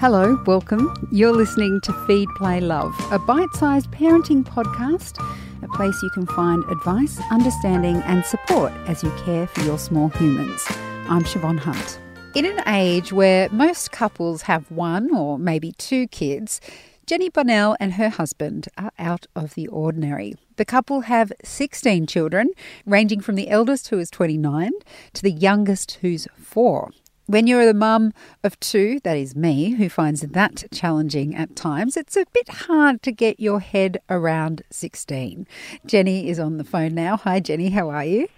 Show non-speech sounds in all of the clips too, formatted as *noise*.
Hello, welcome. You're listening to Feed, Play, Love, a bite sized parenting podcast, a place you can find advice, understanding, and support as you care for your small humans. I'm Siobhan Hunt. In an age where most couples have one or maybe two kids, Jeni Bonell and her husband are out of the ordinary. The couple have 16 children, ranging from the eldest, who is 29, to the youngest, who's four. When you're the mum of two, that is me, who finds that challenging at times, it's a bit hard to get your head around 16. Jeni is on the phone now. Hi, Jeni, how are you?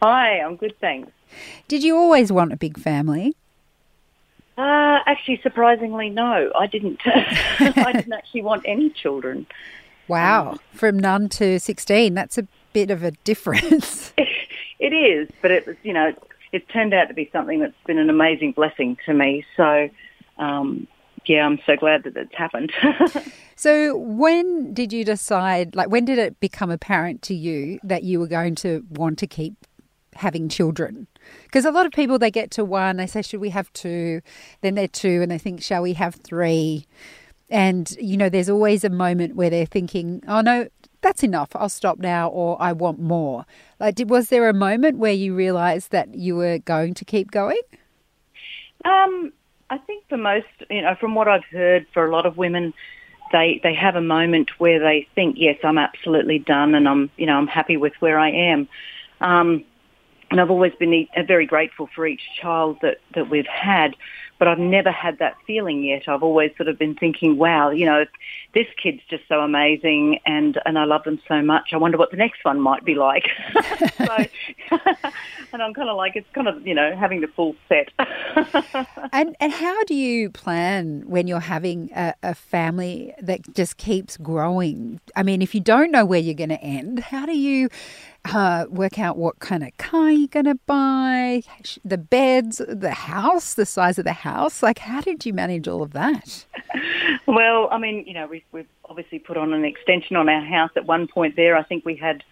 Hi, I'm good, thanks. Did you always want a big family? Uh, actually, surprisingly, no. I didn't. *laughs* I didn't actually want any children. Wow, um, from none to sixteen. That's a bit of a difference. *laughs* it is, but it was, you know, it turned out to be something that's been an amazing blessing to me. So, um, yeah, I'm so glad that it's happened. *laughs* so, when did you decide? Like, when did it become apparent to you that you were going to want to keep having children? Because a lot of people, they get to one, they say, should we have two? Then they're two and they think, shall we have three? And, you know, there's always a moment where they're thinking, oh no, that's enough. I'll stop now or I want more. Like, did, was there a moment where you realized that you were going to keep going? Um, I think for most, you know, from what I've heard for a lot of women, they, they have a moment where they think, yes, I'm absolutely done and I'm, you know, I'm happy with where I am. Um, and I've always been very grateful for each child that, that we've had, but I've never had that feeling yet. I've always sort of been thinking, wow, you know, this kid's just so amazing and, and I love them so much. I wonder what the next one might be like. *laughs* so, *laughs* and I'm kind of like, it's kind of, you know, having the full set. *laughs* and, and how do you plan when you're having a, a family that just keeps growing? I mean, if you don't know where you're going to end, how do you uh, work out what kind of car you're going to buy, the beds, the house, the size of the house. Like, how did you manage all of that? *laughs* Well, I mean, you know, we've, we've obviously put on an extension on our house. At one point there, I think we had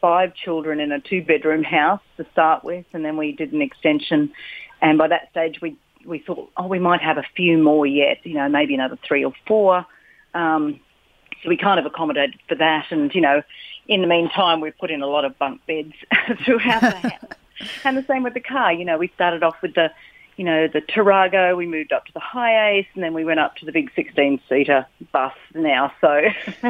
five children in a two-bedroom house to start with, and then we did an extension. And by that stage, we we thought, oh, we might have a few more yet. You know, maybe another three or four. Um, so we kind of accommodated for that, and you know, in the meantime, we've put in a lot of bunk beds *laughs* throughout the house. *laughs* and the same with the car. You know, we started off with the, you know, the Tarago. We moved up to the HiAce, and then we went up to the big 16-seater bus now. So,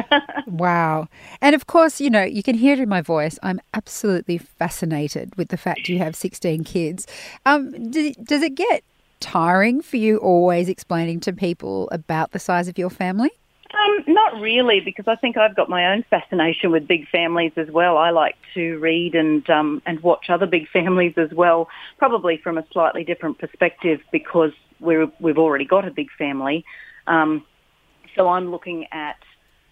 *laughs* wow! And of course, you know, you can hear it in my voice. I'm absolutely fascinated with the fact you have 16 kids. Um, does, does it get tiring for you always explaining to people about the size of your family? Um, not really, because I think I've got my own fascination with big families as well. I like to read and um, and watch other big *laughs* families as well, probably from a slightly different perspective because we're we've already got a big family. Um, so I'm looking at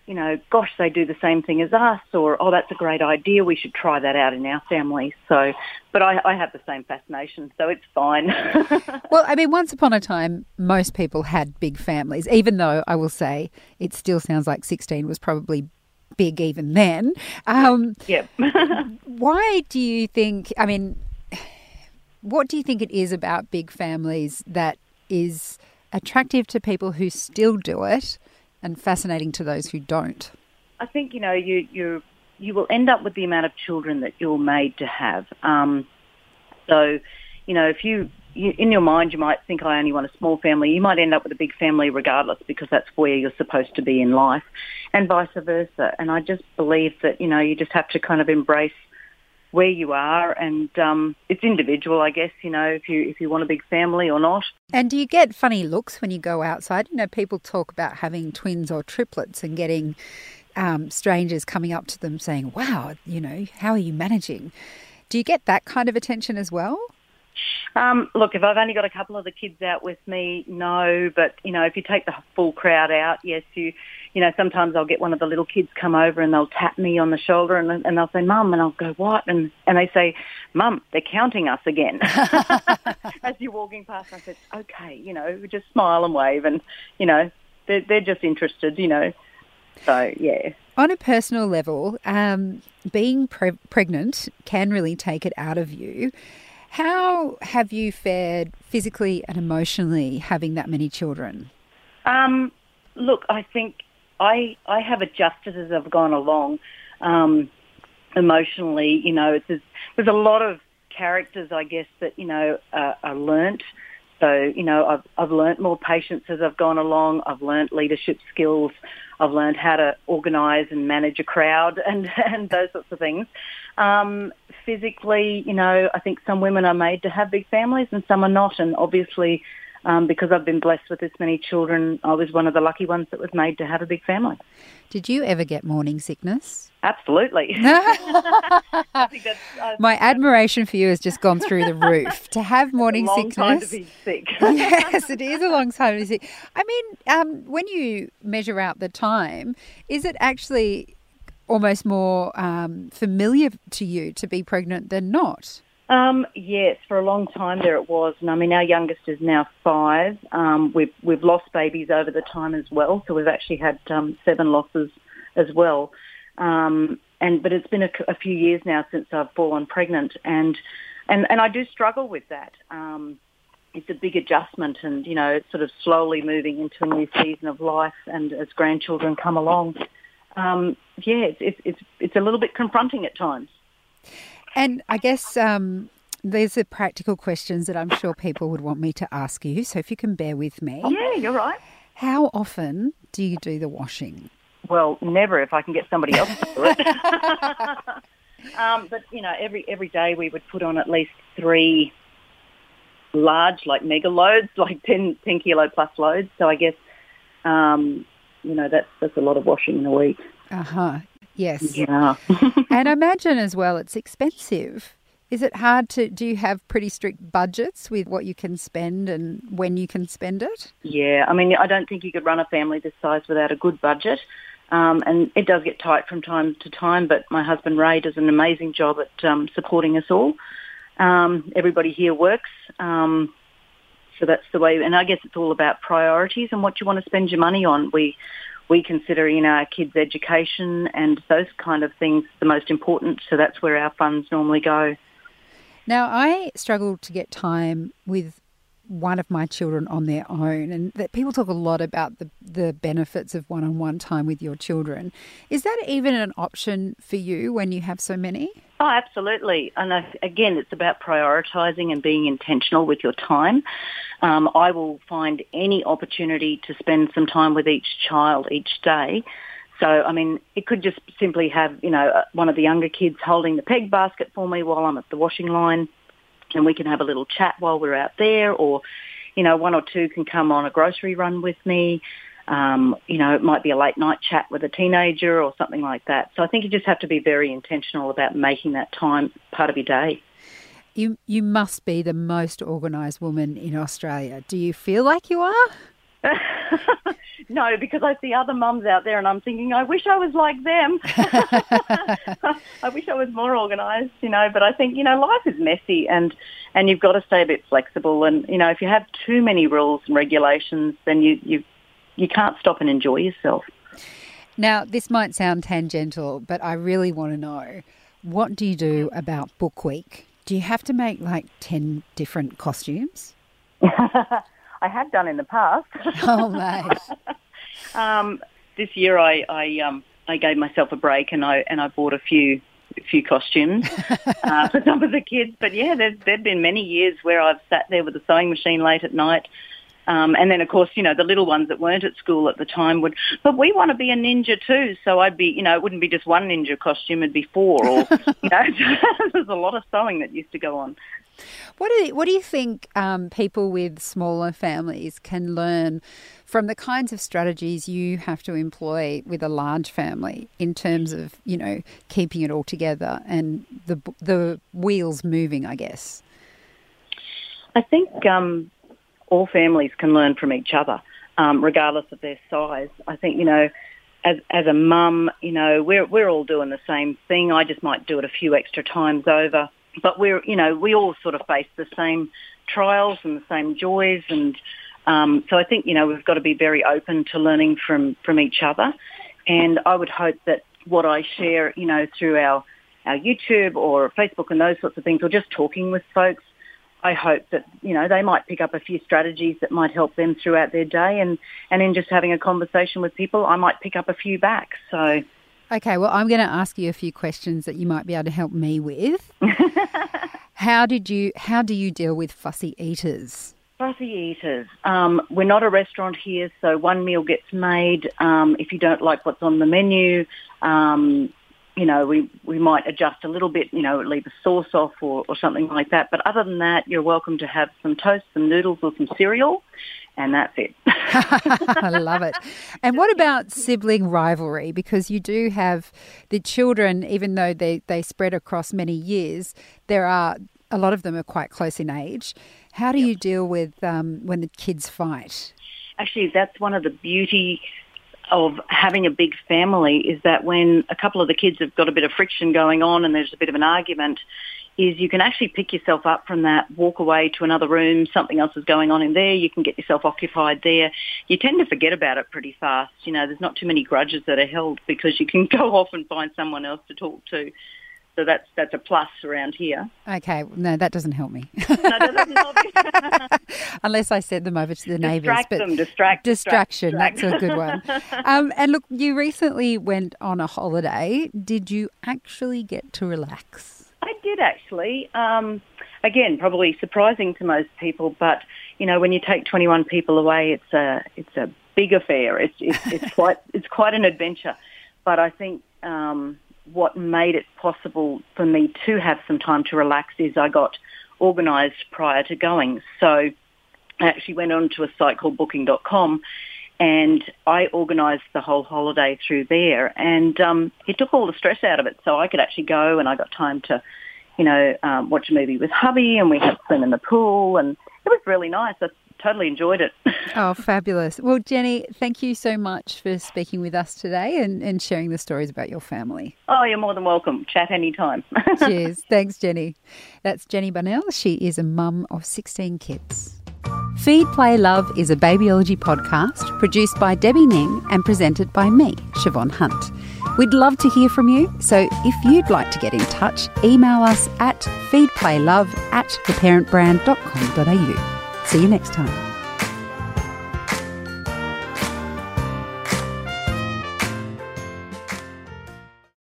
you know, gosh, they do the same thing as us, or oh, that's a great idea. We should try that out in our family. So, but I, I have the same fascination, so it's fine. *laughs* well, I mean, once upon a time, most people had big families, even though I will say it still sounds like 16 was probably big even then. Um, yep. *laughs* why do you think, I mean, what do you think it is about big families that is attractive to people who still do it? And fascinating to those who don't? I think you know you you you will end up with the amount of children that you're made to have. Um, so, you know, if you, you in your mind you might think I only want a small family, you might end up with a big family regardless because that's where you're supposed to be in life, and vice versa. And I just believe that you know you just have to kind of embrace where you are, and um, it's individual, I guess. You know, if you if you want a big family or not. And do you get funny looks when you go outside? You know, people talk about having twins or triplets and getting um, strangers coming up to them saying, "Wow, you know, how are you managing?" Do you get that kind of attention as well? Um, look, if I've only got a couple of the kids out with me, no. But you know, if you take the full crowd out, yes, you, you know, sometimes I'll get one of the little kids come over and they'll tap me on the shoulder and, and they'll say, "Mum," and I'll go, "What?" and and they say, "Mum, they're counting us again." *laughs* *laughs* As you're walking past, I said, "Okay," you know, just smile and wave, and you know, they're they're just interested, you know. So yeah. On a personal level, um, being pre- pregnant can really take it out of you. How have you fared physically and emotionally having that many children? Um, look, I think I I have adjusted as I've gone along. Um, emotionally, you know, there's, there's a lot of characters, I guess, that you know uh, are learnt. So you know, I've I've learnt more patience as I've gone along. I've learnt leadership skills. I've learned how to organise and manage a crowd *laughs* and and those sorts of things. Um, physically, you know, I think some women are made to have big families and some are not, and obviously um, because I've been blessed with this many children, I was one of the lucky ones that was made to have a big family. Did you ever get morning sickness? Absolutely. *laughs* *laughs* *laughs* My admiration for you has just gone through the roof. to have morning long sickness. Time to be sick. yes, it is a long time to be sick. I mean, um, when you measure out the time, is it actually almost more um, familiar to you to be pregnant than not? Um, yes, for a long time there it was, and I mean our youngest is now five. Um, we've we've lost babies over the time as well, so we've actually had um, seven losses as well. Um, and but it's been a, a, few years now since I've fallen pregnant, and and and I do struggle with that. Um, it's a big adjustment, and you know, it's sort of slowly moving into a new season of life, and as grandchildren come along, um, yeah, it's, it's it's it's a little bit confronting at times. And I guess um, these are practical questions that I'm sure people would want me to ask you. So if you can bear with me. Yeah, you're right. How often do you do the washing? Well, never if I can get somebody else to do it. *laughs* um, but you know, every every day we would put on at least three large, like mega loads, *laughs* like 10, 10 kilo plus loads. So I guess, um, you know, that's that's a lot of washing in a week. Uh huh. Yes. Yeah. *laughs* and I imagine as well it's expensive. Is it hard to do you have pretty strict budgets with what you can spend and when you can spend it? Yeah, I mean I don't think you could run a family this size without a good budget. Um, and it does get tight from time to time, but my husband Ray does an amazing job at um, supporting us all. Um, everybody here works, um, so that's the way. And I guess it's all about priorities and what you want to spend your money on. We we consider in our kids' education and those kind of things the most important. So that's where our funds normally go. Now, I struggle to get time with one of my children on their own, and that people talk a lot about the the benefits of one on one time with your children. Is that even an option for you when you have so many? Oh, absolutely. And again, it's about prioritising and being intentional with your time. Um, I will find any opportunity to spend some time with each child each day. So, I mean, it could just simply have, you know, uh, one of the younger kids holding the peg basket for me while I'm at the washing line and we can have a little chat while we're out there or, you know, one or two can come on a grocery run with me. Um, you know, it might be a late night chat with a teenager or something like that. So I think you just have to be very intentional about making that time part of your day. You you must be the most organised woman in Australia. Do you feel like you are? *laughs* no, because I see other mums out there and I'm thinking, I wish I was like them. *laughs* I wish I was more organised, you know, but I think, you know, life is messy and, and you've got to stay a bit flexible. And, you know, if you have too many rules and regulations, then you, you, you can't stop and enjoy yourself. Now, this might sound tangential, but I really want to know what do you do about Book Week? Do you have to make like 10 different costumes? *laughs* I had done in the past. *laughs* Oh, mate. *laughs* um, this year, I I, um, I gave myself a break and I and I bought a few a few costumes uh, for some of the kids. But yeah, there've been many years where I've sat there with a sewing machine late at night. Um, and then, of course, you know, the little ones that weren't at school at the time would, but we want to be a ninja too. So I'd be, you know, it wouldn't be just one ninja costume, it'd be four. Or, *laughs* you know, *laughs* there's a lot of sewing that used to go on. What do you, what do you think um, people with smaller families can learn from the kinds of strategies you have to employ with a large family in terms of you know keeping it all together and the the wheels moving? I guess. I think um, all families can learn from each other, um, regardless of their size. I think you know as as a mum, you know, we're we're all doing the same thing. I just might do it a few extra times over but we're, you know, we all sort of face the same trials and the same joys. And um, so I think, you know, we've got to be very open to learning from, from each other. And I would hope that what I share, you know, through our, our YouTube or Facebook and those sorts of things, or just talking with folks, I hope that, you know, they might pick up a few strategies that might help them throughout their day and, and in just having a conversation with people, I might pick up a few back. So Okay, well I'm going to ask you a few questions that you might be able to help me with. *laughs* how did you how do you deal with fussy eaters? Fussy eaters. Um, we're not a restaurant here, so one meal gets made. Um, if you don't like what's on the menu, um, you know, we, we might adjust a little bit, you know, leave a sauce off or, or something like that. But other than that, you're welcome to have some toast, some noodles or some cereal, and that's it. *laughs* *laughs* I love it. And what about sibling rivalry? Because you do have the children, even though they, they spread across many years, there are a lot of them are quite close in age. How do yep. you deal with um, when the kids fight? Actually, that's one of the beauty of having a big family is that when a couple of the kids have got a bit of friction going on and there's a bit of an argument, is you can actually pick yourself up from that, walk away to another room, something else is going on in there, you can get yourself occupied there. You tend to forget about it pretty fast. You know, there's not too many grudges that are held because you can *laughs* go off and find someone else to talk to. So that's that's a plus around here. Okay, no, that doesn't help me. no, that doesn't. *laughs* Unless I send them over to the neighbours. Distract them, distract, distraction. Distract. That's a good one. *laughs* Um, and look, you recently went on a holiday. Did you actually get to relax? I did actually. Um, again, probably surprising to most people, but you know, when you take 21 people away, it's a it's a big affair. It's it's, it's *laughs* quite it's quite an adventure. But I think um, what made it possible for me to have some time to relax is I got organised prior to going. So I actually went on to a site called booking.com and I organised the whole holiday through there and um, it took all the stress out of it so I could actually go and I got time to, you know, um, watch a movie with hubby and we had swim in the pool and it was really nice. I totally enjoyed it. *laughs* oh, fabulous. Well, Jeni, thank you so much for speaking with us today and, and sharing the stories about your family. Oh, you're more than welcome. Chat anytime. *laughs* Cheers. Thanks, Jeni. That's Jeni Bonell. She is a mum of 16 kids. Feed, Play, Love is a babyology podcast produced by Debbie Ning and presented by me, Siobhan Hunt. We'd love to hear from you, so if you'd like to get in touch, email us at feedplaylove at theparentbrand.com.au. See you next time.